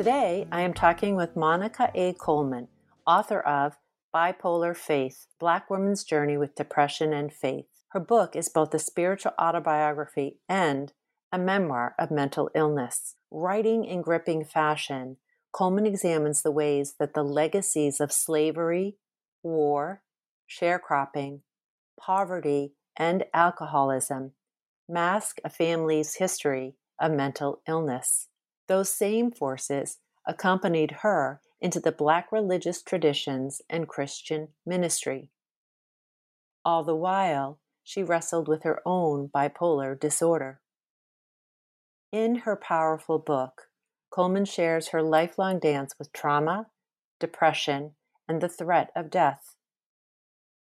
Today, I am talking with Monica A. Coleman, author of Bipolar Faith Black Woman's Journey with Depression and Faith. Her book is both a spiritual autobiography and a memoir of mental illness. Writing in gripping fashion, Coleman examines the ways that the legacies of slavery, war, sharecropping, poverty, and alcoholism mask a family's history of mental illness. Those same forces accompanied her into the Black religious traditions and Christian ministry. All the while, she wrestled with her own bipolar disorder. In her powerful book, Coleman shares her lifelong dance with trauma, depression, and the threat of death.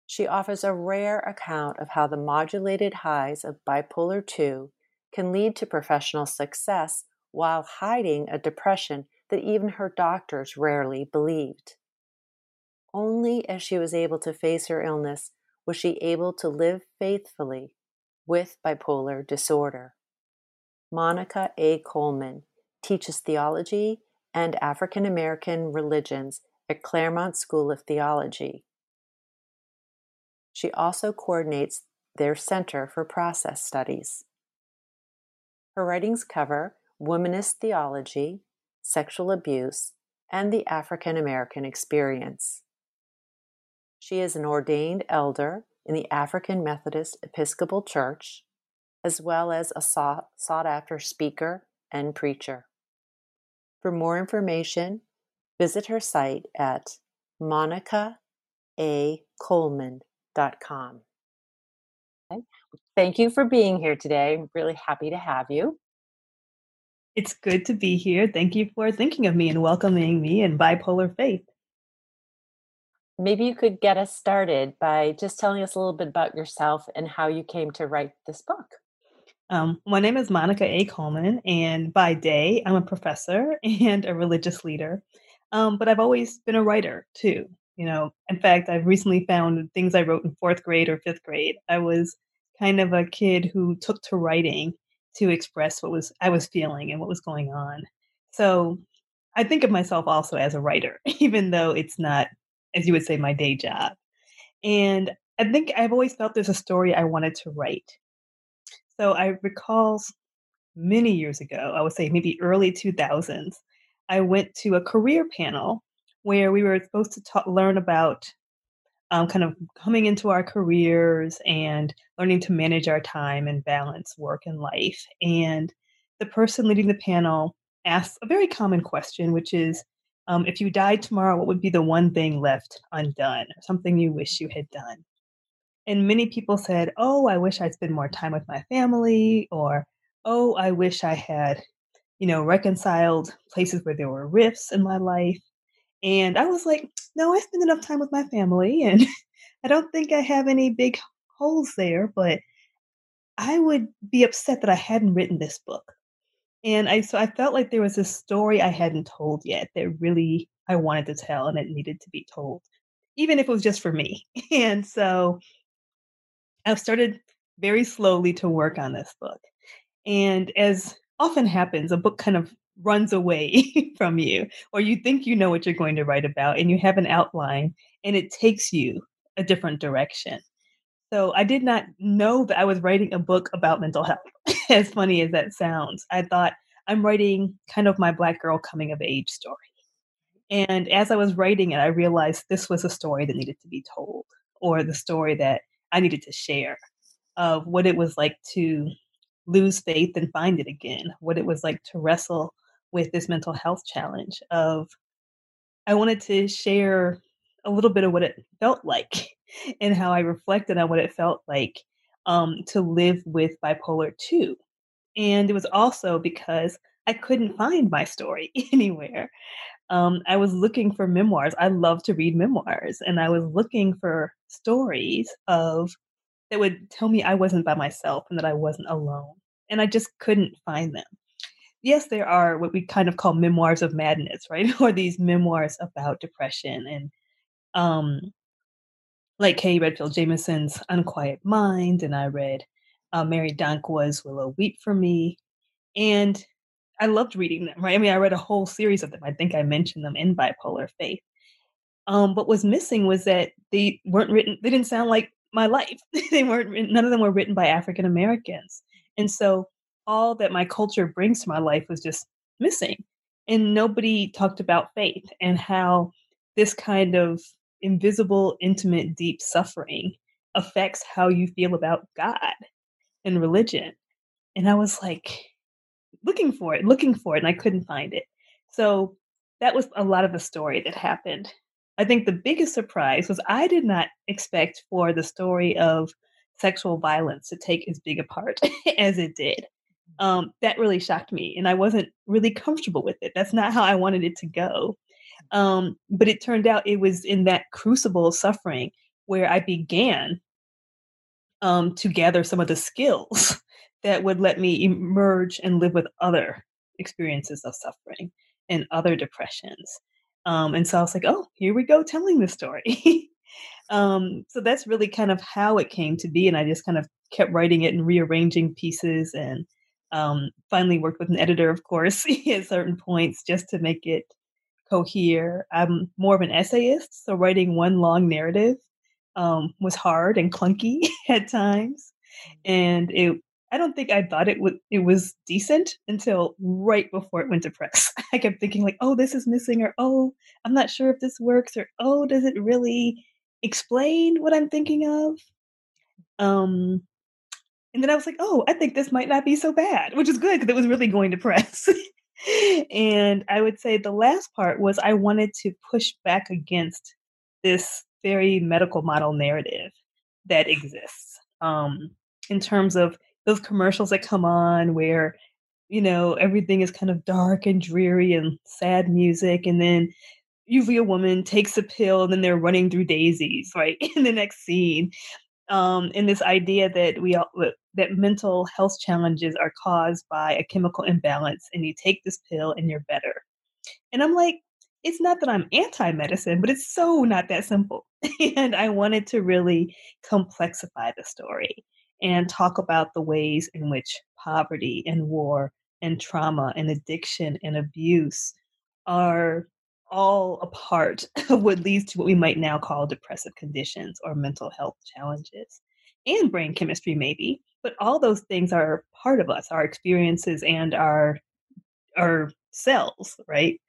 She offers a rare account of how the modulated highs of bipolar 2 can lead to professional success while hiding a depression that even her doctors rarely believed. Only as she was able to face her illness was she able to live faithfully with bipolar disorder. Monica A. Coleman teaches theology and African American religions at Claremont School of Theology. She also coordinates their Center for Process Studies. Her writings cover womanist theology, sexual abuse, and the African American experience. She is an ordained elder in the African Methodist Episcopal Church, as well as a sought, after speaker and preacher. For more information, visit her site at monicaacoleman.com. Thank you for being here today. I'm really happy to have you. It's good to be here. Thank you for thinking of me and welcoming me in Bipolar Faith. Maybe you could get us started by just telling us a little bit about yourself and how you came to write this book. Um, my name is Monica A. Coleman, and by day, I'm a professor and a religious leader. Um, but I've always been a writer too. You know, in fact, I've recently found things I wrote in fourth grade or fifth grade. I was kind of a kid who took to writing to express what was I was feeling and what was going on. So I think of myself also as a writer, even though it's not, as you would say, my day job. And I think I've always felt there's a story I wanted to write. So I recall many years ago, I would say maybe early 2000s, I went to a career panel where we were supposed to talk, learn about um, kind of coming into our careers and learning to manage our time and balance work and life. And the person leading the panel asked a very common question, which is um, if you died tomorrow, what would be the one thing left undone, something you wish you had done? And many people said, Oh, I wish I'd spend more time with my family, or Oh, I wish I had, you know, reconciled places where there were rifts in my life. And I was like, no, I spend enough time with my family and I don't think I have any big holes there, but I would be upset that I hadn't written this book. And I so I felt like there was a story I hadn't told yet that really I wanted to tell and it needed to be told, even if it was just for me. And so I've started very slowly to work on this book. And as often happens, a book kind of runs away from you, or you think you know what you're going to write about and you have an outline and it takes you a different direction. So I did not know that I was writing a book about mental health, as funny as that sounds. I thought I'm writing kind of my Black girl coming of age story. And as I was writing it, I realized this was a story that needed to be told, or the story that I needed to share of what it was like to lose faith and find it again, what it was like to wrestle with this mental health challenge of I wanted to share a little bit of what it felt like and how I reflected on what it felt like um, to live with bipolar 2 And it was also because I couldn't find my story anywhere. Um, I was looking for memoirs. I love to read memoirs, and I was looking for stories of that would tell me I wasn't by myself and that I wasn't alone. And I just couldn't find them. Yes, there are what we kind of call memoirs of madness, right? or these memoirs about depression and um like Kay Redfield Jamison's Unquiet Mind, and I read uh, Meri Danquah's Willow Weep for Me. And I loved reading them, right? I mean, I read a whole series of them. I think I mentioned them in Bipolar Faith. Um, what was missing was that they weren't written, they didn't sound like my life. they weren't, none of them were written by African Americans. And so all that my culture brings to my life was just missing. And nobody talked about faith and how this kind of invisible, intimate, deep suffering affects how you feel about God and religion. And I was like looking for it, looking for it, and I couldn't find it. So that was a lot of the story that happened. I think the biggest surprise was I did not expect for the story of sexual violence to take as big a part as it did. Um, that really shocked me, and I wasn't really comfortable with it. That's not how I wanted it to go. Um, but it turned out it was in that crucible of suffering where I began um, to gather some of the skills that would let me emerge and live with other experiences of suffering and other depressions. Um, and so I was like, oh, here we go telling the story. um, so that's really kind of how it came to be. And I just kind of kept writing it and rearranging pieces and um, finally worked with an editor, of course, at certain points just to make it cohere. I'm more of an essayist, so writing one long narrative um, was hard and clunky at times, and it. I don't think I thought it would it was decent until right before it went to press. I kept thinking like, "Oh, this is missing," or "Oh, I'm not sure if this works," or "Oh, does it really explain what I'm thinking of?" Um, and then I was like, "Oh, I think this might not be so bad," which is good because it was really going to press. And I would say the last part was I wanted to push back against this very medical model narrative that exists um, in terms of those commercials that come on where you know everything is kind of dark and dreary and sad music and then usually a woman takes a pill and then they're running through daisies right in the next scene um, and this idea that we all, that mental health challenges are caused by a chemical imbalance, and you take this pill and you're better. And I'm like, it's not that I'm anti-medicine, but it's so not that simple. and I wanted to really complexify the story and talk about the ways in which poverty and war and trauma and addiction and abuse are all a part of what leads to what we might now call depressive conditions or mental health challenges and brain chemistry maybe but all those things are part of us our experiences and our our cells right?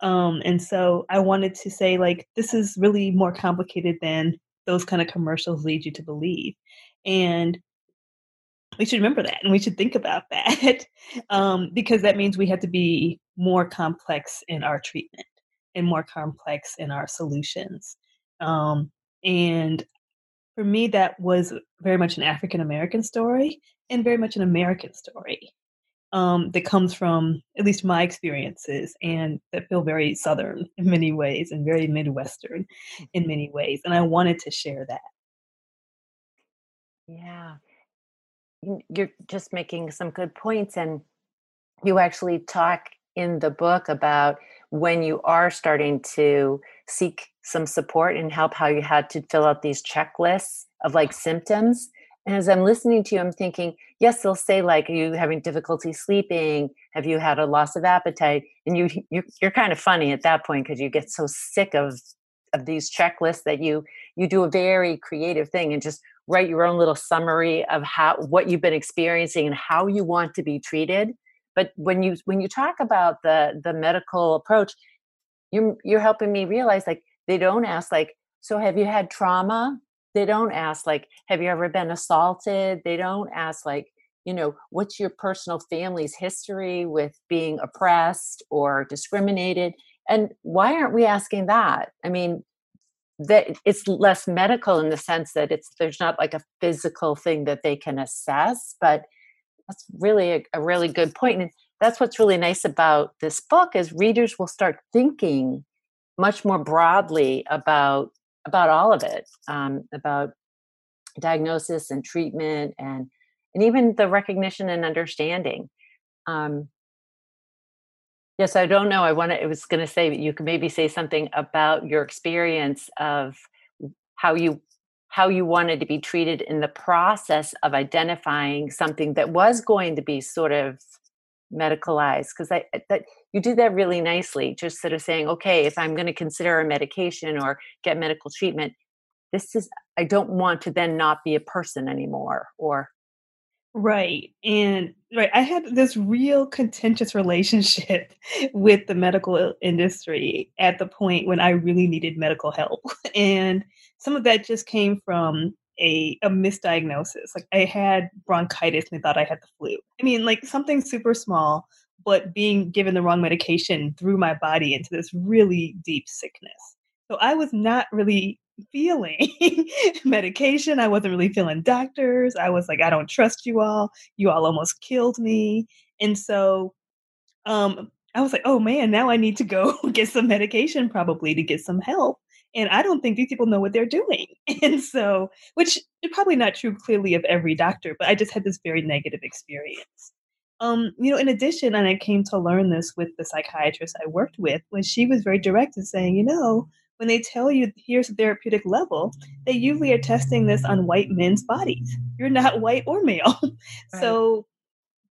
Um and so i wanted to say like this is really more complicated than those kind of commercials lead you to believe and we should remember that and we should think about that um, because that means we have to be more complex in our treatment and more complex in our solutions. Um, and for me, that was very much an African American story and very much an American story um, that comes from at least my experiences and that feel very Southern in many ways and very Midwestern in mm-hmm. many ways. And I wanted to share that. Yeah. You're just making some good points. And you actually talk in the book about when you are starting to seek some support and help how you had to fill out these checklists of like symptoms. And as i'm listening to you i'm thinking yes they'll say like are you having difficulty sleeping? Have you had a loss of appetite? And you, you you're kind of funny at that point because you get so sick of of these checklists that you you do a very creative thing and just write your own little summary of how what you've been experiencing and how you want to be treated but when you when you talk about the the medical approach you're you're helping me realize like they don't ask like so have you had trauma? They don't ask like have you ever been assaulted? They don't ask like you know what's your personal family's history with being oppressed or discriminated? And why aren't we asking that? I mean that it's less medical in the sense that it's there's not like a physical thing that they can assess but that's really a, a really good point and that's what's really nice about this book is readers will start thinking much more broadly about about all of it um, about diagnosis and treatment and and even the recognition and understanding um, yes i don't know i want to i was going to say you could maybe say something about your experience of how you how you wanted to be treated in the process of identifying something that was going to be sort of medicalized because I that you do that really nicely just sort of saying okay if i'm going to consider a medication or get medical treatment this is i don't want to then not be a person anymore or Right. And right, I had this real contentious relationship with the medical industry at the point when I really needed medical help. And some of that just came from a a misdiagnosis. Like I had bronchitis and they thought I had the flu. I mean, like something super small, but being given the wrong medication threw my body into this really deep sickness. So I was not really feeling medication. I wasn't really feeling doctors. I was like, I don't trust you all. You all almost killed me. And so um I was like, oh man, now I need to go get some medication probably to get some help. And I don't think these people know what they're doing. And so, which is probably not true clearly of every doctor, but I just had this very negative experience. Um, you know, in addition, and I came to learn this with the psychiatrist I worked with, was she was very direct in saying, you know, when they tell you here's a therapeutic level, they usually are testing this on white men's bodies. You're not white or male. Right. So,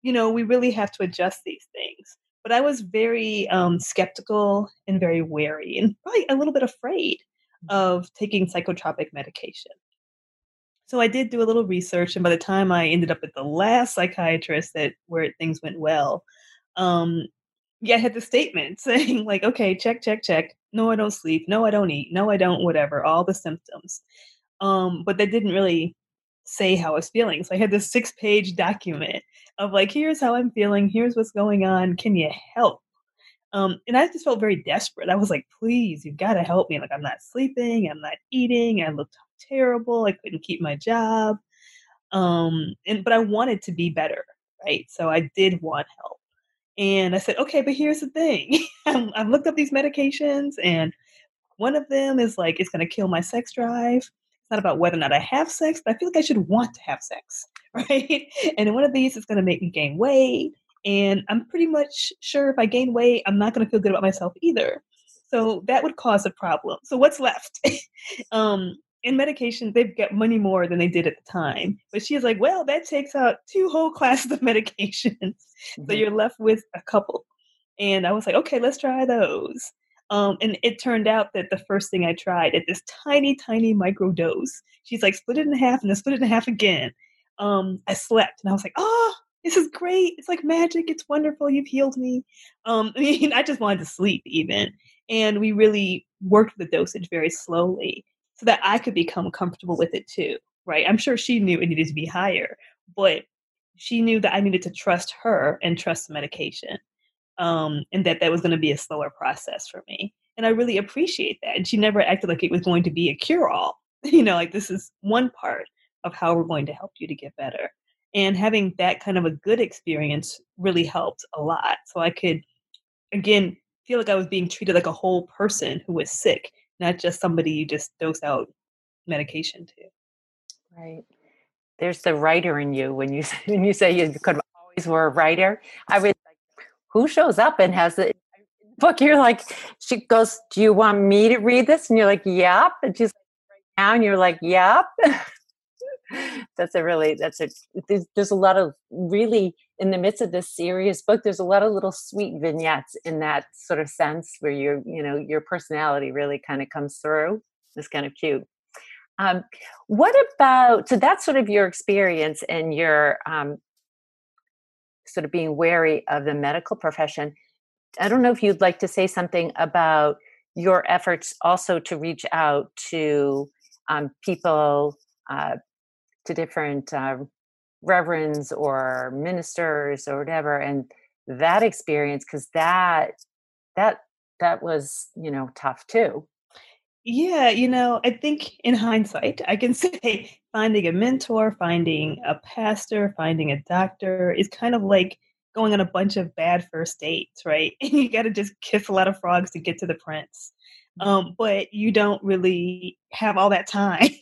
you know, we really have to adjust these things. But I was very um, skeptical and very wary and probably a little bit afraid mm-hmm. of taking psychotropic medication. So I did do a little research, and by the time I ended up at the last psychiatrist that where things went well, um, yeah, I had the statement saying like, okay, check, check, check. No, I don't sleep. No, I don't eat. No, I don't, whatever, all the symptoms. Um, but that didn't really say how I was feeling. So I had this six page document of like, here's how I'm feeling. Here's what's going on. Can you help? Um, and I just felt very desperate. I was like, please, you've got to help me. Like, I'm not sleeping. I'm not eating. I looked terrible. I couldn't keep my job. Um, and, but I wanted to be better. Right. So I did want help. And I said, okay, but here's the thing. I've looked up these medications, and one of them is like, it's going to kill my sex drive. It's not about whether or not I have sex, but I feel like I should want to have sex, right? And one of these is going to make me gain weight. And I'm pretty much sure if I gain weight, I'm not going to feel good about myself either. So that would cause a problem. So what's left? um, in medication, they've got money more than they did at the time. But she's like, well, that takes out two whole classes of medications. Mm-hmm. So you're left with a couple. And I was like, okay, let's try those. Um, and it turned out that the first thing I tried at this tiny, tiny micro dose, she's like, split it in half and then split it in half again. Um, I slept and I was like, oh, this is great. It's like magic. It's wonderful. You've healed me. Um, I mean, I just wanted to sleep even. And we really worked the dosage very slowly so that I could become comfortable with it too, right? I'm sure she knew it needed to be higher, but she knew that I needed to trust her and trust the medication, um, and that that was going to be a slower process for me. And I really appreciate that. And she never acted like it was going to be a cure all. You know, like this is one part of how we're going to help you to get better. And having that kind of a good experience really helped a lot. So I could, again, feel like I was being treated like a whole person who was sick not just somebody you just dose out medication to. Right. There's the writer in you when you when you say you could always were a writer. I was like, who shows up and has the book? You're like, she goes, "Do you want me to read this?" And you're like, "Yep." And she's like, "Right now," and you're like, "Yep." that's a really that's a there's, there's a lot of really in the midst of this serious book there's a lot of little sweet vignettes in that sort of sense where your you know your personality really kind of comes through. It's kind of cute. Um, what about so that's sort of your experience and your um, sort of being wary of the medical profession. I don't know if you'd like to say something about your efforts also to reach out to um, people uh, to different uh, reverends or ministers or whatever and that experience because that that that was you know tough too Yeah, you know, I think in hindsight, I can say finding a mentor, finding a pastor, finding a doctor is kind of like going on a bunch of bad first dates, right? And you got to just kiss a lot of frogs to get to the prince. Mm. Um, but you don't really have all that time,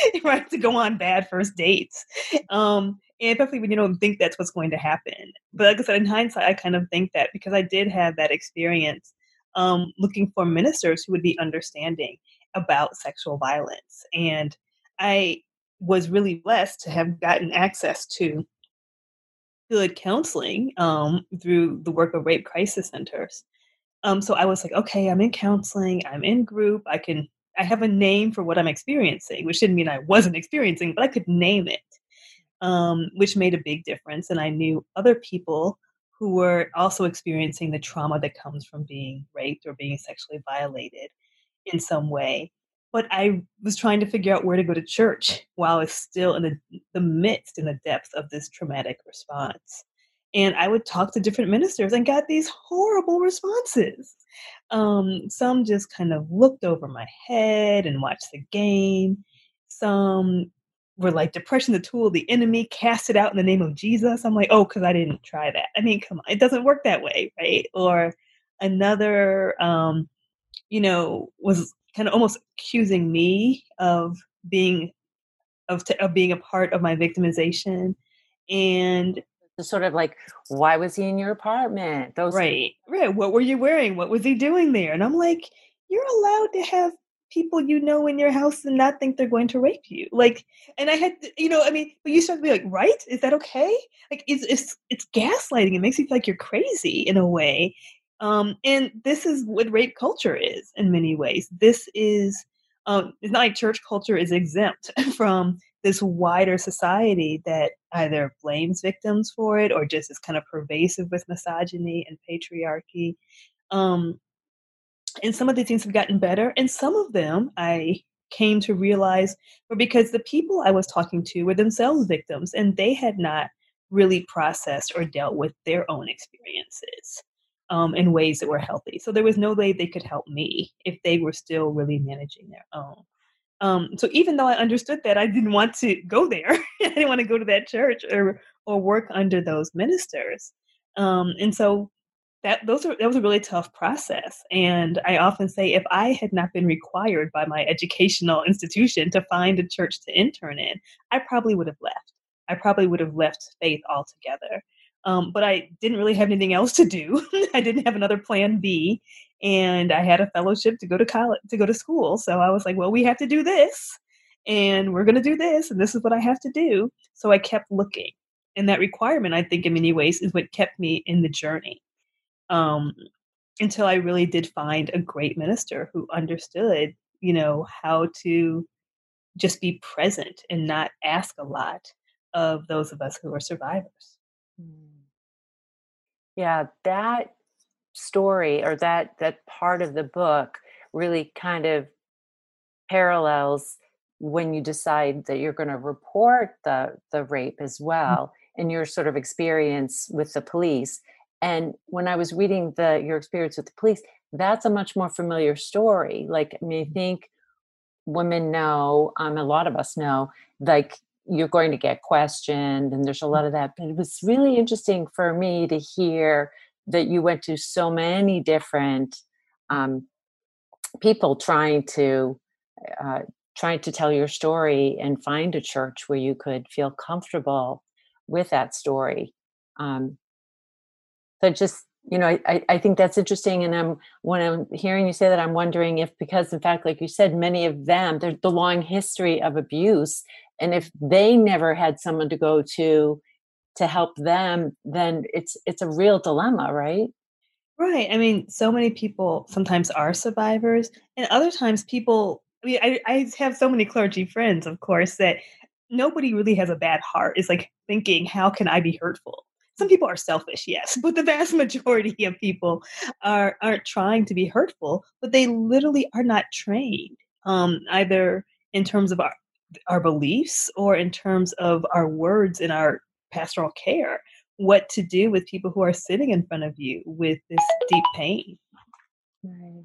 right, to go on bad first dates. Um, and especially when you don't think that's what's going to happen. But like I said, in hindsight, I kind of think that because I did have that experience um, looking for ministers who would be understanding about sexual violence. And I was really blessed to have gotten access to good counseling um, through the work of rape crisis centers. Um, so I was like, okay, I'm in counseling, I'm in group, I can, I have a name for what I'm experiencing, which didn't mean I wasn't experiencing, but I could name it, um, which made a big difference. And I knew other people who were also experiencing the trauma that comes from being raped or being sexually violated in some way. But I was trying to figure out where to go to church while I was still in the, the midst, in the depths of this traumatic response. And I would talk to different ministers and got these horrible responses. Um, some just kind of looked over my head and watched the game. Some were like depression the tool of the enemy cast it out in the name of jesus i'm like oh because i didn't try that i mean come on it doesn't work that way right or another um you know was kind of almost accusing me of being of, t- of being a part of my victimization and sort of like why was he in your apartment? Those right right what were you wearing? What was he doing there? And i'm like you're allowed to have people you know in your house and not think they're going to rape you. Like and i had you know i mean but you start to be like right? Is that okay? Like it's it's, it's gaslighting. It makes you feel like you're crazy in a way. Um and this is what rape culture is in many ways. This is um it's not like church culture is exempt from this wider society that either blames victims for it or just is kind of pervasive with misogyny and patriarchy. Um and some of these things have gotten better, and some of them I came to realize were because the people I was talking to were themselves victims and they had not really processed or dealt with their own experiences um, in ways that were healthy. So there was no way they could help me if they were still really managing their own. Um, so even though I understood that, I didn't want to go there. I didn't want to go to that church or or work under those ministers. Um, and so that those are that was a really tough process and i often say if i had not been required by my educational institution to find a church to intern in i probably would have left i probably would have left faith altogether um, but i didn't really have anything else to do i didn't have another plan b and i had a fellowship to go to college to go to school so i was like well we have to do this and we're going to do this and this is what i have to do so i kept looking and that requirement i think in many ways is what kept me in the journey um, until I really did find a great minister who understood, you know, how to just be present and not ask a lot of those of us who are survivors. Hmm. Yeah, that story or that that part of the book really kind of parallels when you decide that you're going to report the the rape as mm. well mm-hmm. and your sort of experience with the police and when i was reading the your experience with the police that's a much more familiar story like i mean i mm-hmm. think women know um, a lot of us know like you're going to get questioned and there's a lot of that but it was really interesting for me to hear that you went to so many different um, people trying to uh, trying to tell your story and find a church where you could feel comfortable with that story um, so just you know I, I think that's interesting and i'm when i'm hearing you say that i'm wondering if because in fact like you said many of them there's the long history of abuse and if they never had someone to go to to help them then it's it's a real dilemma right? Right i mean so many people sometimes are survivors and other times people i mean i, I have so many clergy friends of course that nobody really has a bad heart it's like thinking how can i be hurtful? Some people are selfish yes but the vast majority of people are aren't trying to be hurtful but they literally are not trained um, either in terms of our our beliefs or in terms of our words in our pastoral care what to do with people who are sitting in front of you with this deep pain right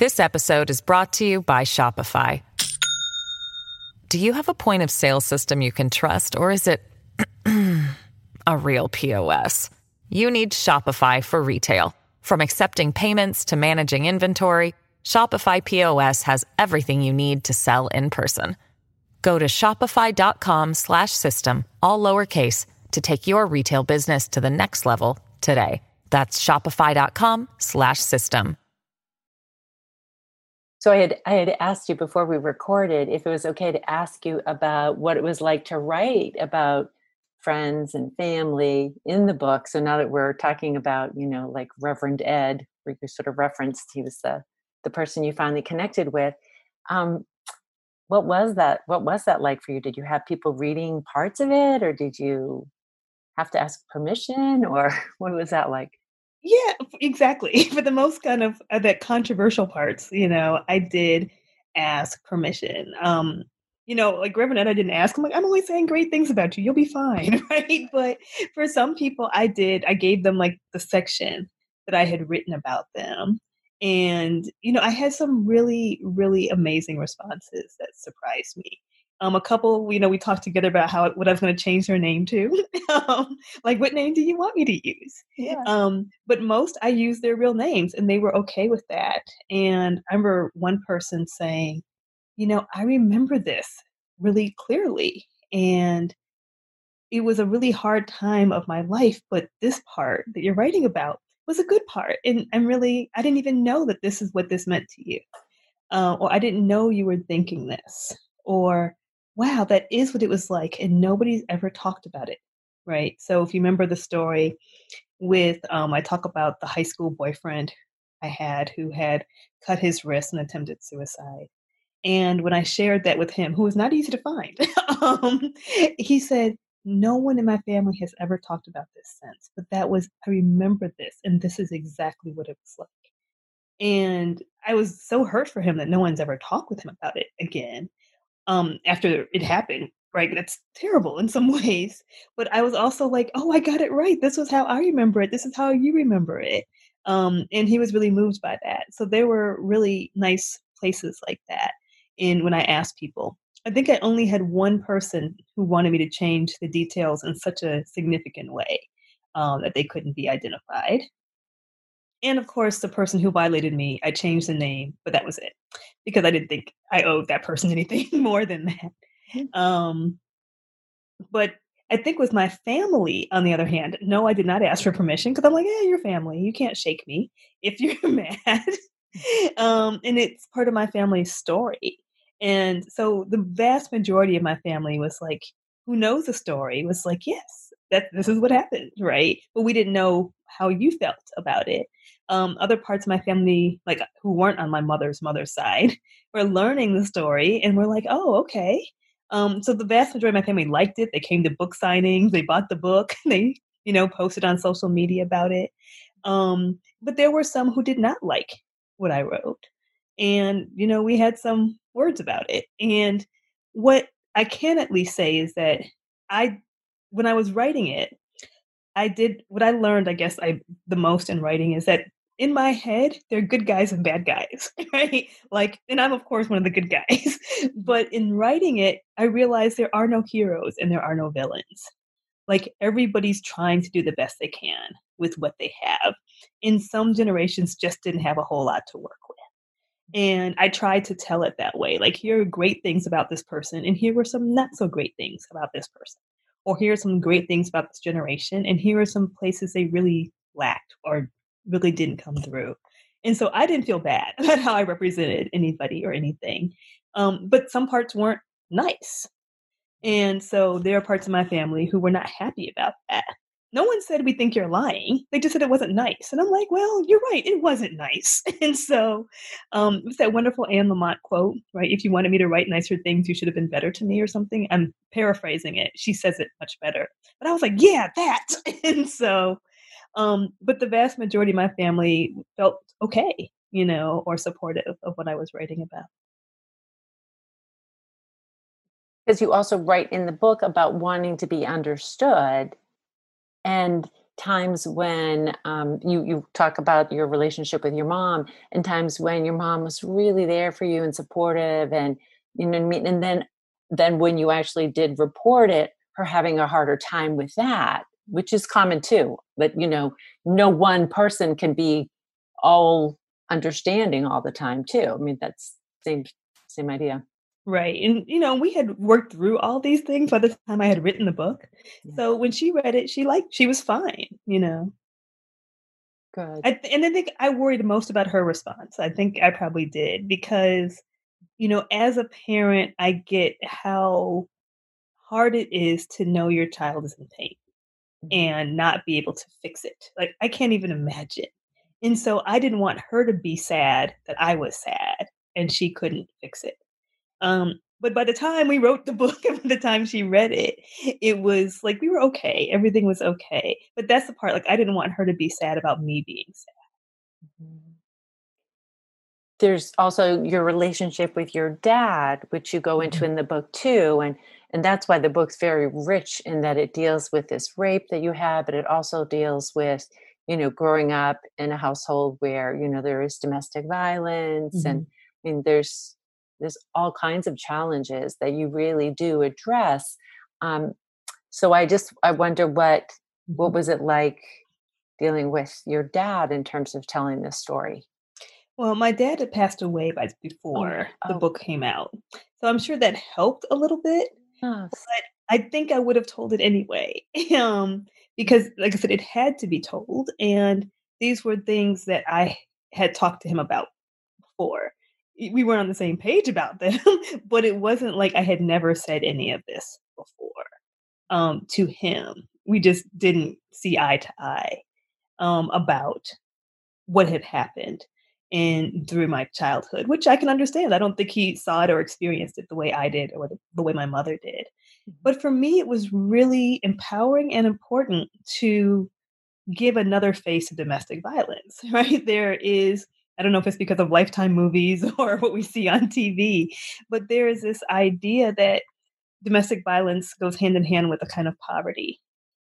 This episode is brought to you by Shopify. Do you have a point of sale system you can trust, or is it a real POS? You need Shopify for retail. From accepting payments to managing inventory, Shopify POS has everything you need to sell in person. Go to shopify.com/system all lowercase to take your retail business to the next level today. That's shopify.com/system. So I had I had asked you before we recorded if it was okay to ask you about what it was like to write about friends and family in the book. So now that we're talking about, you know, like Reverend Ed, where you sort of referenced he was the the person you finally connected with. Um, what was that? What was that like for you? Did you have people reading parts of it, or did you have to ask permission, or what was that like? Yeah, exactly. For the most kind of uh, that controversial parts, you know, I did ask permission. Um, you know, like Reverend I didn't ask. I'm like, I'm only saying great things about you. You'll be fine, right? But for some people, I did. I gave them like the section that I had written about them, and you know, I had some really, really amazing responses that surprised me. Um, a couple, you know, we talked together about how what I was going to change their name to. um, like, what name do you want me to use? Yeah. Um, but most I used their real names, and they were okay with that. And I remember one person saying, "You know, I remember this really clearly, and it was a really hard time of my life. But this part that you're writing about was a good part, and I'm really I didn't even know that this is what this meant to you, uh, or I didn't know you were thinking this, or." wow, that is what it was like. And nobody's ever talked about it. Right. So if you remember the story with, um, I talk about the high school boyfriend I had who had cut his wrist and attempted suicide. And when I shared that with him, who was not easy to find, um, he said, No one in my family has ever talked about this since. But that was, I remember this, and this is exactly what it was like. And I was so hurt for him that no one's ever talked with him about it again um, after it happened, right? That's terrible in some ways. But I was also like, oh, I got it right. This was how I remember it. This is how you remember it. Um, and he was really moved by that. So there were really nice places like that. And when I asked people, I think I only had one person who wanted me to change the details in such a significant way um, that they couldn't be identified. And of course, the person who violated me, I changed the name, but that was it because I didn't think I owed that person anything more than that. Mm. Um, but I think with my family, on the other hand, no, I did not ask for permission because I'm like, yeah, your family. You can't shake me if you're mad. um, and it's part of my family's story. And so the vast majority of my family was like, who knows the story was like, yes, that this is what happened, right? But we didn't know how you felt about it um, other parts of my family, like who weren't on my mother's mother's side, were learning the story and we're like, oh, okay. Um, so the vast majority of my family liked it. They came to book signings, they bought the book, they, you know, posted on social media about it. Um, but there were some who did not like what I wrote. And, you know, we had some words about it. And what I can at least say is that I, when I was writing it, I did what I learned, I guess, I the most in writing is that in my head, they're good guys and bad guys, right? Like, and I'm of course one of the good guys. but in writing it, I realized there are no heroes and there are no villains. Like everybody's trying to do the best they can with what they have. In some generations, just didn't have a whole lot to work. And I tried to tell it that way. Like, here are great things about this person, and here were some not so great things about this person. Or here are some great things about this generation, and here are some places they really lacked or really didn't come through. And so I didn't feel bad about how I represented anybody or anything. Um, but some parts weren't nice. And so there are parts of my family who were not happy about that. No one said we think you're lying. They just said it wasn't nice. And I'm like, well, you're right. It wasn't nice. And so um, it's that wonderful Anne Lamott quote, right? If you wanted me to write nicer things, you should have been better to me or something. I'm paraphrasing it. She says it much better. But I was like, yeah, that. And so um, but the vast majority of my family felt okay, you know, or supportive of what I was writing about. Because you also write in the book about wanting to be understood. And times when um, you you talk about your relationship with your mom and times when your mom was really there for you and supportive and you know I mean and then then when you actually did report it her having a harder time with that which is common too but you know no one person can be all understanding all the time too. I mean that's same same idea Right. And, you know, we had worked through all these things by the time I had written the book. Yeah. So when she read it, she liked, she was fine, you know. good I, th- and I think I worried most about her response. I think I probably did because, you know, as a parent, I get how hard it is to know your child is in pain Mhm. and not be able to fix it. Like, I can't even imagine. And so I didn't want her to be sad that I was sad and she couldn't fix it. Um, but by the time we wrote the book and by the time she read it, it was like we were okay. Everything was okay. But that's the part, like I didn't want her to be sad about me being sad. Mhm. there's also your relationship with your dad which you go into Mhm. in the book too and and that's why the book's very rich in that it deals with this rape that you had but it also deals with you know growing up in a household where you know there is domestic violence and i mean there's there's all kinds of challenges that you really do address um, so i just i wonder what what Mhm. was it like dealing with your dad in terms of telling this story Well, my dad had passed away by before the oh. book came out. So I'm sure that helped a little bit. yes. I think I would have told it anyway. um, because like I said, it had to be told. And these were things that I had talked to him about before. We weren't on the same page about them, but it wasn't like I had never said any of this before um, to him. We just didn't see eye to eye um, about what had happened in through my childhood, which I can understand. I don't think he saw it or experienced it the way I did or the, the way my mother did. But for me, it was really empowering and important to give another face to domestic violence, right? There is, I don't know if it's because of lifetime movies or what we see on TV, but there is this idea that domestic violence goes hand in hand with a kind of poverty.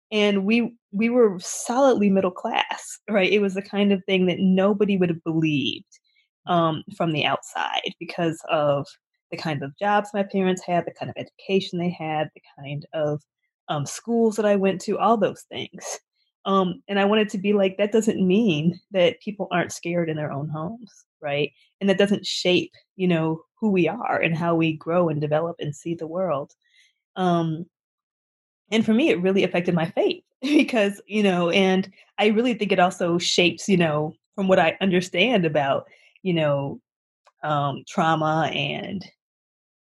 And we we were solidly middle class, right? It was the kind of thing that nobody would have believed um, from the outside because of the kind of jobs my parents had, the kind of education they had, the kind of um, schools that I went to, all those things. Um, and I wanted to be like, that doesn't mean that people aren't scared in their own homes, right? And that doesn't shape, you know, who we are and how we grow and develop and see the world. Um, and for me, it really affected my faith because, you know, and I really think it also shapes, you know, from what I understand about, you know, um, trauma and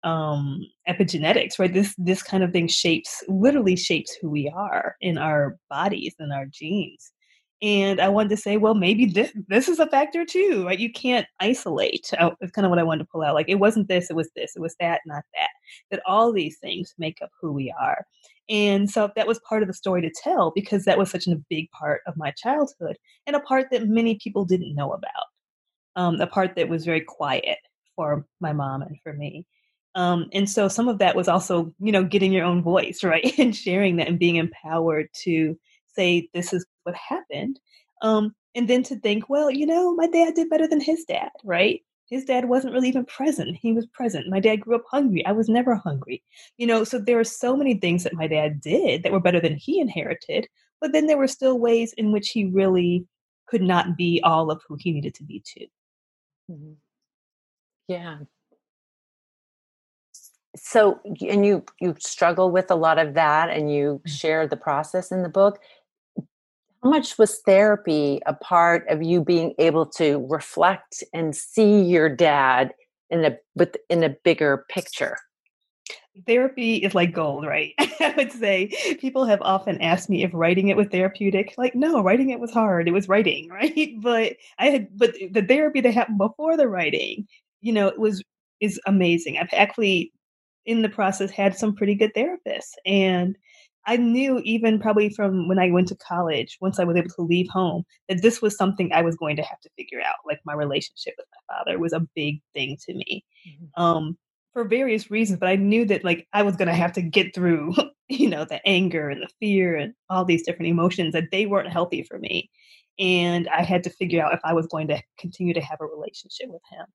um epigenetics right? This this kind of thing shapes literally shapes who we are in our bodies and our genes. And i wanted to say well maybe this this is a factor too right? You can't isolate Oh, it's kind of what i wanted to pull out like it wasn't this it was this it was that not that that all these things make up who we are. And so that was part of the story to tell because that was such a big part of my childhood and a part that many people didn't know about um, a part that was very quiet for my mom and for me um, and so some of that was also, you know, getting your own voice, right? and sharing that and being empowered to say, this is what happened. Um, and then to think, well, you know, my dad did better than his dad, right? His dad wasn't really even present. He was present. My dad grew up hungry. I was never hungry. You know, so there are so many things that my dad did that were better than he inherited. But then there were still ways in which he really could not be all of who he needed to be too. Mhm. Yeah. So, and you you struggle with a lot of that, and you Mm. share the process in the book. How much was therapy a part of you being able to reflect and see your dad in a with in a bigger picture? Therapy is like gold, right? I would say people have often asked me if writing it was therapeutic. Like, no, writing it was hard. It was writing, right? But I had, but the therapy that happened before the writing, you know, it was is amazing. I've actually, in the process, had some pretty good therapists, and I knew even probably from when I went to college, once I was able to leave home, that this was something I was going to have to figure out. Like my relationship with my father was a big thing to me. Mhm. Um, for various reasons, but I knew that like I was going to have to get through, you know, the anger and the fear and all these different emotions that they weren't healthy for me. And I had to figure out if I was going to continue to have a relationship with him.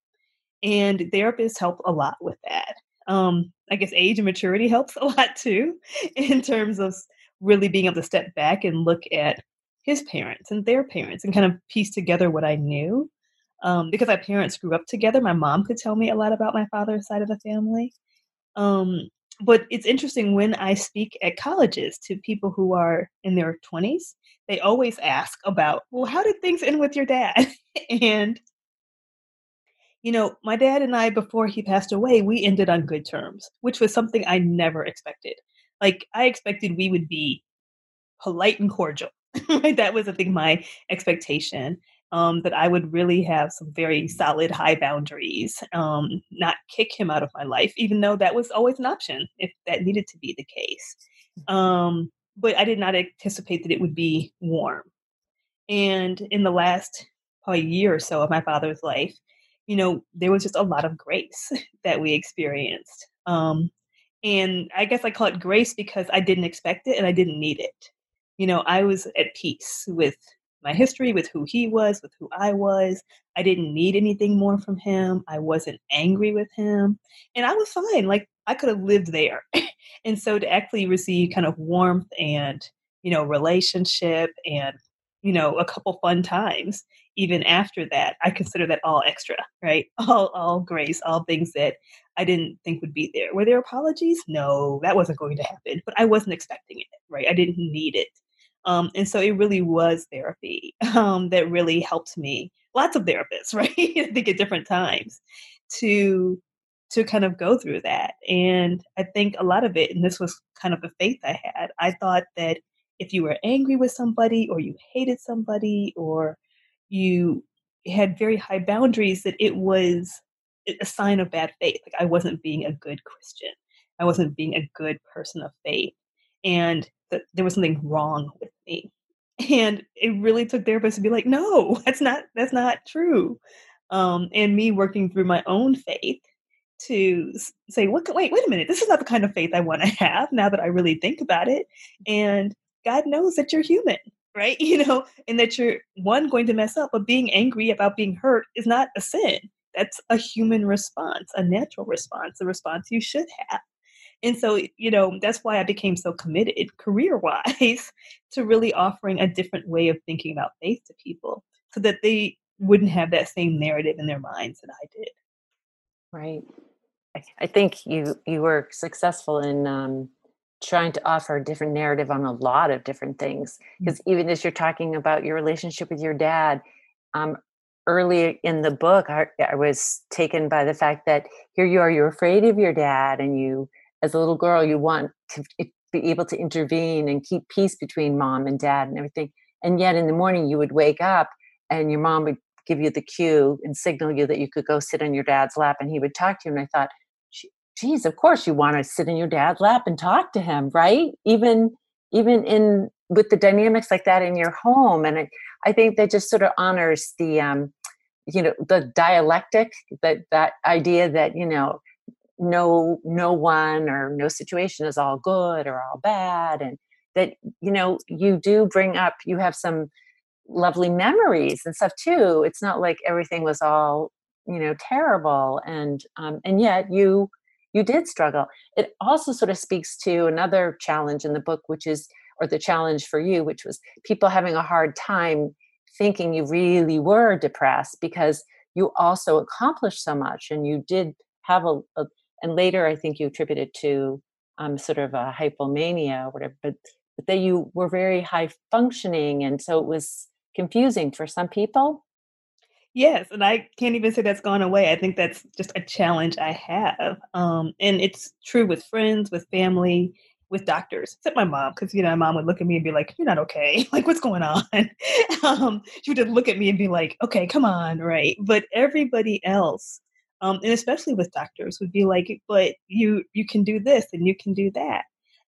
And therapists help a lot with that. Um, I guess age and maturity helps a lot too, in terms of really being able to step back and look at his parents and their parents and kind of piece together what I knew um, because my parents grew up together. My mom could tell me a lot about my father's side of the family. Um, but it's interesting when I speak at colleges to people who are in their 20s, they always ask about, well, how did things end with your dad? and, you know, my dad and I, before he passed away, we ended on good terms, which was something I never expected. Like, I expected we would be polite and cordial. that was, I think, my expectation um, that I would really have some very solid high boundaries, um, not kick him out of my life, even though that was always an option if that needed to be the case. Mm-hmm. Um, but I did not anticipate that it would be warm. And in the last probably year or so of my father's life, you know, there was just a lot of grace that we experienced. Um, and I guess I call it grace because I didn't expect it and I didn't need it. You know, I was at peace with my history, with who he was, with who I was. I didn't need anything more from him. I wasn't angry with him. And I was fine. Like I could have lived there. and so to actually receive kind of warmth and, you know, relationship and, you know, a couple fun times, even after that, I consider that all extra, right? All all grace, all things that I didn't think would be there. Were there apologies? No, that wasn't going to happen. But I wasn't expecting it, right? I didn't need it. Um, and so it really was therapy um, that really helped me. Lots of therapists, right? I think at different times to to kind of go through that. And I think a lot of it, and this was kind of the faith I had. I thought that if you were angry with somebody, or you hated somebody, or you had very high boundaries, that it was a sign of bad faith. Like I wasn't being a good Christian. I wasn't being a good person of faith. And that there was something wrong with me. And it really took therapists to be like, no, that's not that's not true. Um, and me working through my own faith to say, what? Wait, wait a minute. This is not the kind of faith I want to have. Now that I really think about it, and God knows that you're human, right? You know, and that you're one going to mess up, but being angry about being hurt is not a sin. That's a human response, a natural response, a response you should have. And so, you know, that's why I became so committed career wise to really offering a different way of thinking about faith to people so that they wouldn't have that same narrative in their minds that I did. Right. I think you you were successful in um, trying to offer a different narrative on a lot of different things. Because mm-hmm. even as you're talking about your relationship with your dad, um, early in the book, I, I was taken by the fact that here you are, you're afraid of your dad, and you as a little girl you want to be able to intervene and keep peace between mom and dad and everything and yet in the morning you would wake up and your mom would give you the cue and signal you that you could go sit on your dad's lap and he would talk to you and i thought geez of course you want to sit in your dad's lap and talk to him right? Even even in with the dynamics like that in your home. And i, I think that just sort of honors the um you know the dialectic that that idea that you know no no one or no situation is all good or all bad and that you know you do bring up you have some lovely memories and stuff too. It's not like everything was all you know terrible and um, and yet you you did struggle it also sort of speaks to another challenge in the book which is or the challenge for you which was people having a hard time thinking you really were depressed because you also accomplished so much and you did have a, a and later I think you attributed to um, sort of a hypomania or whatever, but, but that you were very high functioning. And so it was confusing for some people. Yes, and I can't even say that's gone away. I think that's just a challenge I have. Um, and it's true with friends, with family, with doctors, except my mom, because you know, my mom would look at me and be like, "You're not okay. like, what's going on?" um, she would just look at me and be like, "Okay, come on, right?" But everybody else, um, and especially with doctors would be like but you you can do this and you can do that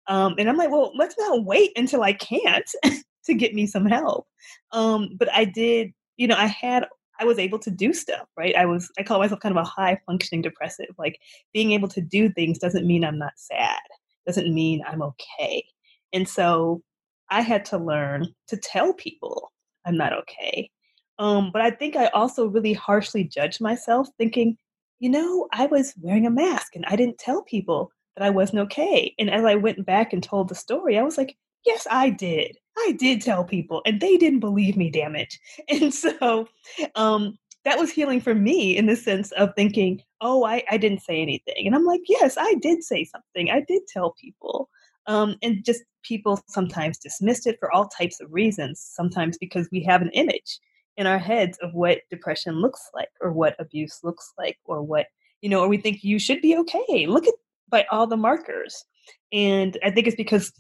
um, and i'm like well let's not wait until i can't to get me some help um, but i did you know i had I was able to do stuff, right? I was I call myself kind of a high functioning depressive. Like being able to do things doesn't mean I'm not sad. Doesn't mean I'm okay. And so I had to learn to tell people I'm not okay. Um, but I think I also really harshly judged myself, thinking, you know, I was wearing a mask and I didn't tell people that I wasn't okay. And as I went back and told the story, I was like, yes, I did. I did tell people and they didn't believe me, damn it. And so um, that was healing for me in the sense of thinking, oh, I, I didn't say anything. And I'm like, yes, I did say something. I did tell people. Um, and just people sometimes dismissed it for all types of reasons, sometimes because we have an image in our heads of what depression looks like or what abuse looks like or what, you know, or we think you should be okay. Look at by all the markers. And I think it's because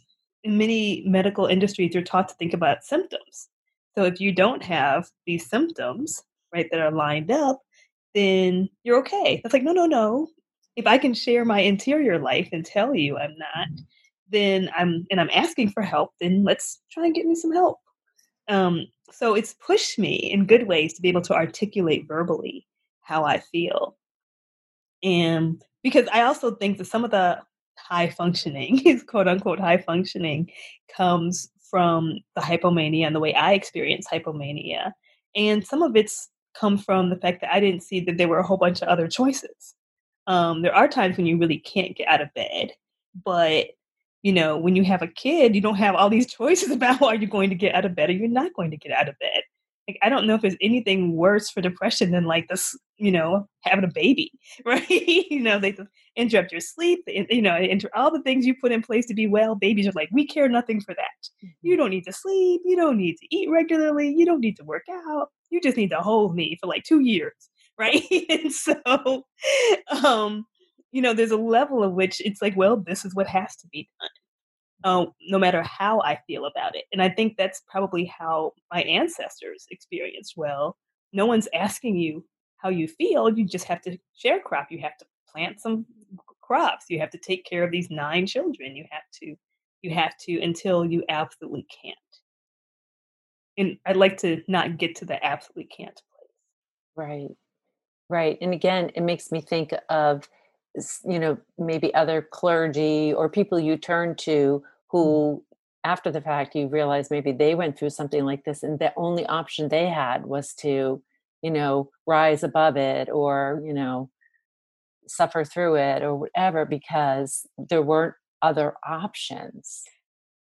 in many medical industries, you're taught to think about symptoms. So if you don't have these symptoms, right, that are lined up, then you're okay. That's like, no, no, no. If I can share my interior life and tell you I'm not, then I'm and I'm asking for help, then let's try and get me some help. Um, so it's pushed me in good ways to be able to articulate verbally how I feel. And because I also think that some of the high functioning, is quote unquote high functioning, comes from the hypomania and the way I experience hypomania. And some of it's come from the fact that I didn't see that there were a whole bunch of other choices. Um, there are times when you really can't get out of bed, but you know, when you have a kid, you don't have all these choices about are you going to get out of bed or you're not going to get out of bed like I don't know if there's anything worse for depression than like this, you know, having a baby, right? you know, they interrupt your sleep, you know, inter- all the things you put in place to be well. Babies are like, we care nothing for that. Mm-hmm. You don't need to sleep, you don't need to eat regularly, you don't need to work out. You just need to hold me for like two years, right? and so, um, you know, there's a level of which it's like, well, this is what has to be done uh, no matter how I feel about it. And I think that's probably how my ancestors experienced well. No one's asking you how you feel. You just have to share crop. You have to plant some crops. You have to take care of these nine children. You have to, you have to until you absolutely can't. And I'd like to not get to the absolutely can't place. Right. Right. And again, it makes me think of you know maybe other clergy or people you turn to Mm-hmm. who after the fact you realize maybe they went through something like this and the only option they had was to you know rise above it or you know suffer through it or whatever because there weren't other options.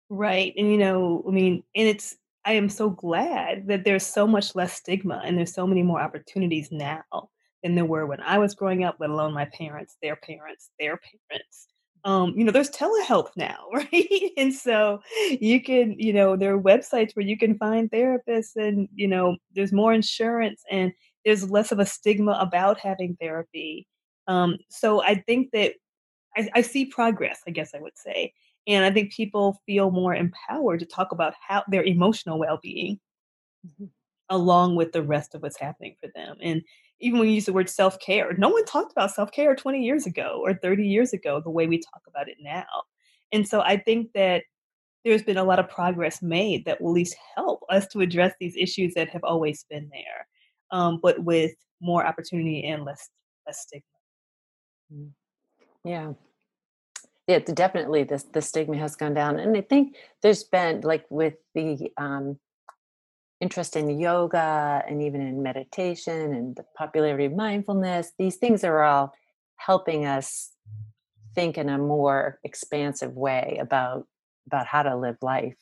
Right and you know i mean and it's i am so glad that there's so much less stigma and there's so many more opportunities now than there were when i was growing up let alone my parents their parents their parents um, you know, there's telehealth now, right? and so you can, you know, there are websites where you can find therapists and, you know, there's more insurance and there's less of a stigma about having therapy. Um, so I think that I, I see progress, I guess I would say. And I think people feel more empowered to talk about how their emotional well being mm-hmm. along with the rest of what's happening for them. And even when we use the word self care, no one talked about self care 20 years ago or 30 years ago the way we talk about it now. And so I think that there's been a lot of progress made that will at least help us to address these issues that have always been there, um, but with more opportunity and less less stigma. Mm. Yeah. Yeah, definitely. This the stigma has gone down, and I think there's been like with the um, interest in yoga and even in meditation and the popularity of mindfulness, these things are all helping us think in a more expansive way about about how to live life.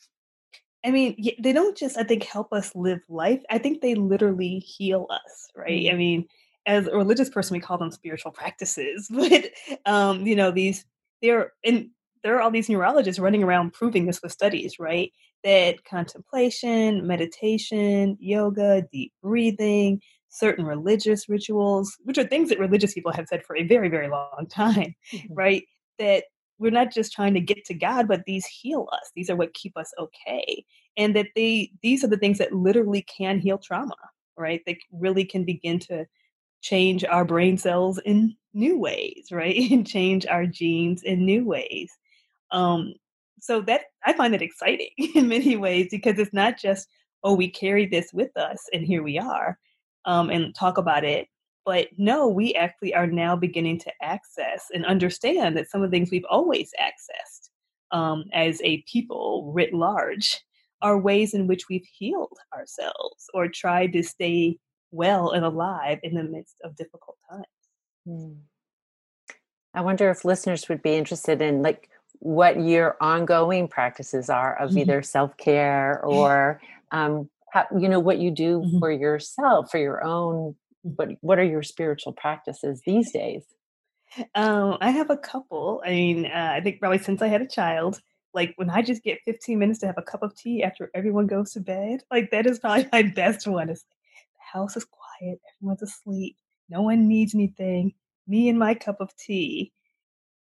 I mean, they don't just I think help us live life. I think they literally heal us, right? Mm-hmm. I mean, as a religious person, we call them spiritual practices, but um, you know, these they're in there are all these neurologists running around proving this with studies, right? that contemplation, meditation, yoga, deep breathing, certain religious rituals, which are things that religious people have said for a very, very long time, mm-hmm. right? That we're not just trying to get to God, but these heal us. These are what keep us okay. And that they these are the things that literally can heal trauma, right? They really can begin to change our brain cells in new ways, right? and change our genes in new ways. Um, so that I find it exciting in many ways because it's not just oh we carry this with us and here we are. um, and talk about it. But no, we actually are now beginning to access and understand that some of the things we've always accessed um, as a people writ large are ways in which we've healed ourselves or tried to stay well and alive in the midst of difficult times. Hmm. I wonder if listeners would be interested in like what your ongoing practices are of mm-hmm. either self-care or um, how, you know what you do mm-hmm. for yourself for your own what what are your spiritual practices these days? Um, i have a couple. I mean uh, i think probably since i had a child like when i just get 15 minutes to have a cup of tea after everyone goes to bed like that is probably my best one is the house is quiet. Everyone's asleep. No one needs anything. Me and my cup of tea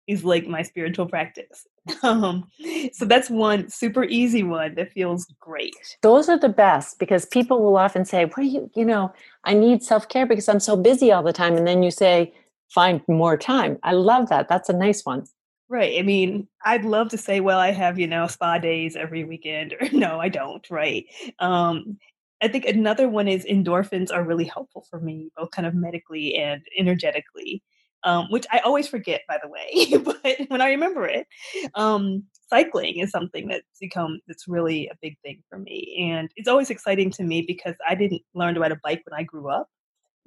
is like my spiritual practice. Um, so that's one super easy one that feels great. Those are the best because people will often say, "What do you, you know, I need self care because I'm so busy all the time," and then you say, "Find more time." I love that. That's a nice one. Right. I mean, I'd love to say, well, I have, you know, spa days every weekend, or no, I don't. Right. Um, I think another one is endorphins are really helpful for me, both kind of medically and energetically um, which I always forget, by the way. but when I remember it, um, cycling is something that's become that's really a big thing for me, and it's always exciting to me because I didn't learn to ride a bike when I grew up.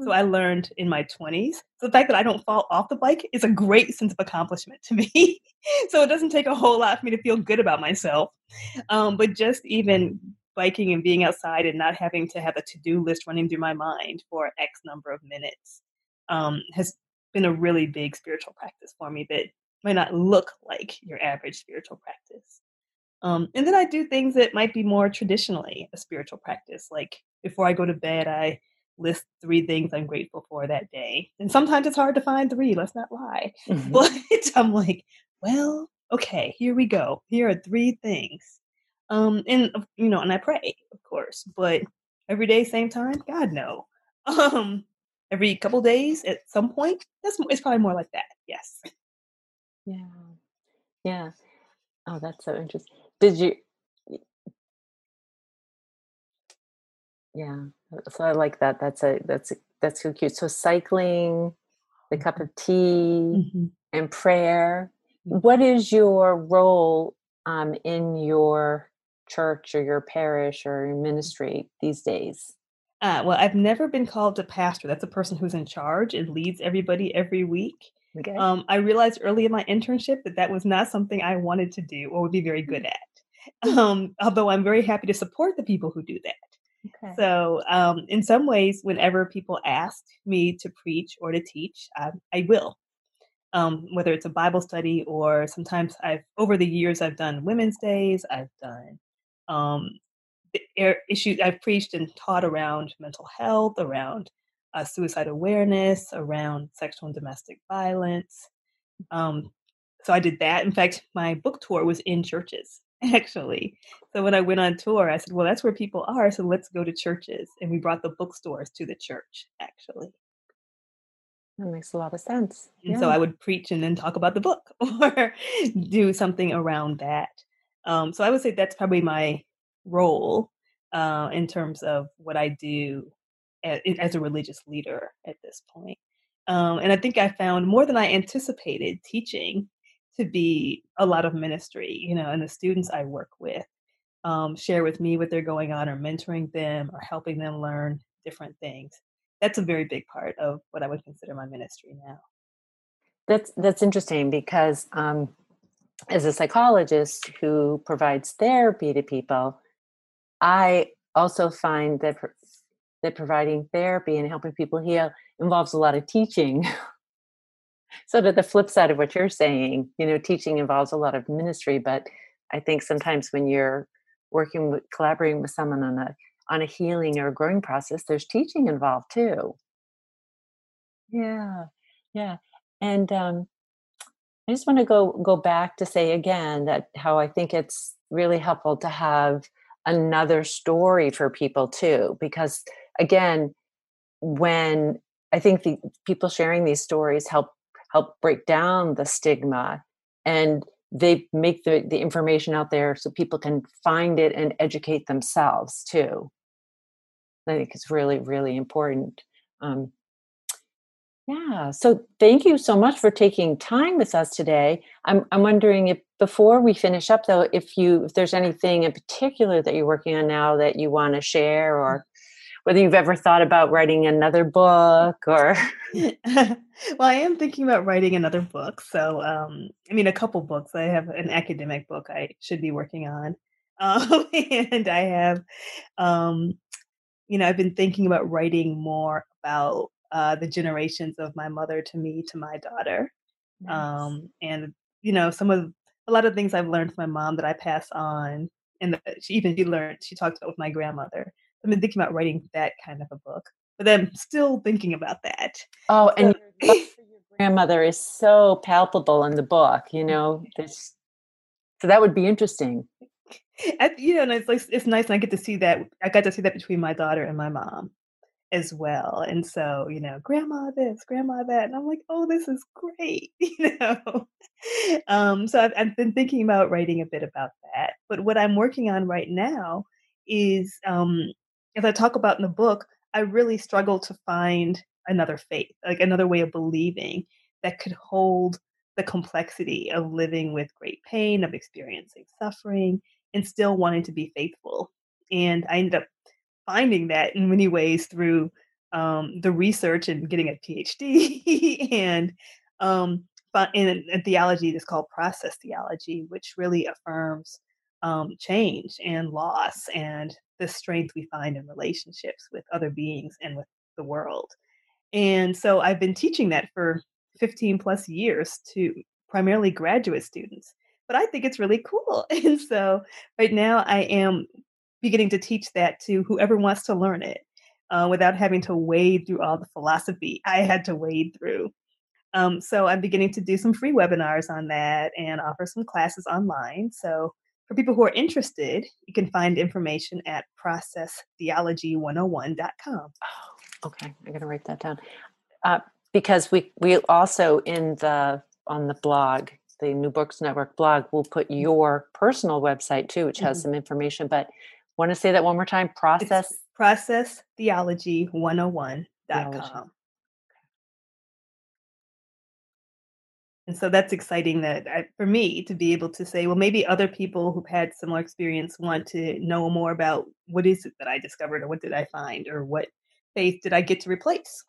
So I learned in my 20s. So the fact that I don't fall off the bike is a great sense of accomplishment to me. so it doesn't take a whole lot for me to feel good about myself. Um, but just even biking and being outside and not having to have a to-do list running through my mind for X number of minutes um, has been a really big spiritual practice for me that might not look like your average spiritual practice. Um, and then I do things that might be more traditionally a spiritual practice. Like before I go to bed, I list three things I'm grateful for that day. And sometimes it's hard to find three, let's not lie. Mm-hmm. But I'm like, well, okay, here we go. Here are three things. Um, and you know, and I pray, of course, but every day, same time, God no. Um, every couple days at some point. That's it's probably more like that. Yes. Yeah. Yeah. Oh, that's so interesting. Did you? Yeah. So I like that. That's a that's a, that's so cute. So cycling, the cup mm-hmm. of tea, mm-hmm. and prayer. Mm-hmm. What is your role um, in your church or your parish or your ministry these days? Uh, well, I've never been called a pastor. That's a person who's in charge and leads everybody every week. Okay. Um, I realized early in my internship that that was not something I wanted to do or would be very good at. Um, although I'm very happy to support the people who do that. Okay. So, um, in some ways, whenever people ask me to preach or to teach, I, I will. Um, whether it's a Bible study or sometimes I've over the years I've done women's days, I've done um, issues I've preached and taught around mental health, around uh, suicide awareness, around sexual and domestic violence. Um, so I did that. In fact, my book tour was in churches, actually. So when I went on tour, I said, well, that's where people are. So let's go to churches. And we brought the bookstores to the church, actually. That makes a lot of sense. And yeah. so I would preach and then talk about the book or do something around that. Um, so I would say that's probably my role uh, in terms of what I do as, as, a religious leader at this point. Um, and I think I found more than I anticipated teaching to be a lot of ministry, you know, and the students I work with um, share with me what they're going on or mentoring them or helping them learn different things. That's a very big part of what I would consider my ministry now. That's that's interesting because um, as a psychologist who provides therapy to people, I also find that that providing therapy and helping people heal involves a lot of teaching. so to the flip side of what you're saying, you know, teaching involves a lot of ministry, but I think sometimes when you're working with collaborating with someone on a on a healing or a growing process, there's teaching involved too. Yeah, yeah, and um, I just want to go go back to say again that how I think it's really helpful to have another story for people too because again when i think the people sharing these stories help help break down the stigma and they make the, the information out there so people can find it and educate themselves too I think it's really, really important. Um, yeah. So thank you so much for taking time with us today. I'm I'm wondering if before we finish up though, if you if there's anything in particular that you're working on now that you want to share or whether you've ever thought about writing another book or well i am thinking about writing another book so um, i mean a couple books i have an academic book i should be working on um, and i have um, you know i've been thinking about writing more about uh, the generations of my mother to me to my daughter nice. Um, and you know some of a lot of things i've learned from my mom that i pass on and she even she learned she talked about with my grandmother I've been thinking about writing that kind of a book, but I'm still thinking about that. Oh, and your, your grandmother is so palpable in the book. You know, this, so that would be interesting. I, you know, and it's like it's nice, and I get to see that. I got to see that between my daughter and my mom as well. And so, you know, grandma this, grandma that. And I'm like, oh, this is great, you know. um, so I've, I've, been thinking about writing a bit about that. But what I'm working on right now is um, as I talk about in the book, I really struggle to find another faith, like another way of believing that could hold the complexity of living with great pain, of experiencing suffering, and still wanting to be faithful. And I ended up finding that in many ways through um, the research and getting a PhD and um, in a theology that's called process theology, which really affirms um, change and loss and the strength we find in relationships with other beings and with the world. And so I've been teaching that for 15 plus years to primarily graduate students. But I think it's really cool. And so right now I am beginning to teach that to whoever wants to learn it uh, without having to wade through all the philosophy I had to wade through. Um, so I'm beginning to do some free webinars on that and offer some classes online. So for people who are interested, you can find information at processtheology101.com. Oh, okay. I'm going to write that down. Uh, because we, we also in the on the blog, the New Books Network blog, we'll put mm-hmm. your personal website too, which has mm-hmm. some information. But want to say that one more time? Process it's processtheology101.com. And so that's exciting that I, for me to be able to say, well, maybe other people who've had similar experience want to know more about what is it that I discovered or what did I find or what faith did I get to replace?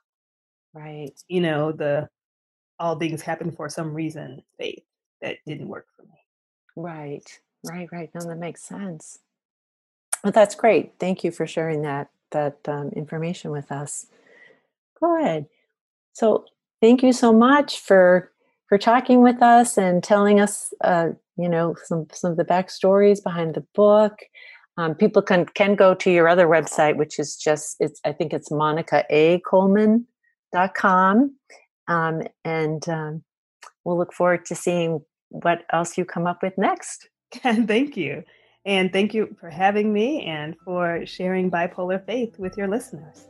Right. You know, the all things happen for some reason faith that mm. didn't work for me. Right. Right, right. No, that makes sense. Well, that's great. Thank you for sharing that that um, information with us. Good. So, thank you so much for for talking with us and telling us, uh, you know, some some of the backstories behind the book. Um, people can can go to your other website, which is just it's I think it's monicaacoleman.com. Um, and um, we'll look forward to seeing what else you come up with next. And thank you. And thank you for having me and for sharing bipolar faith with your listeners.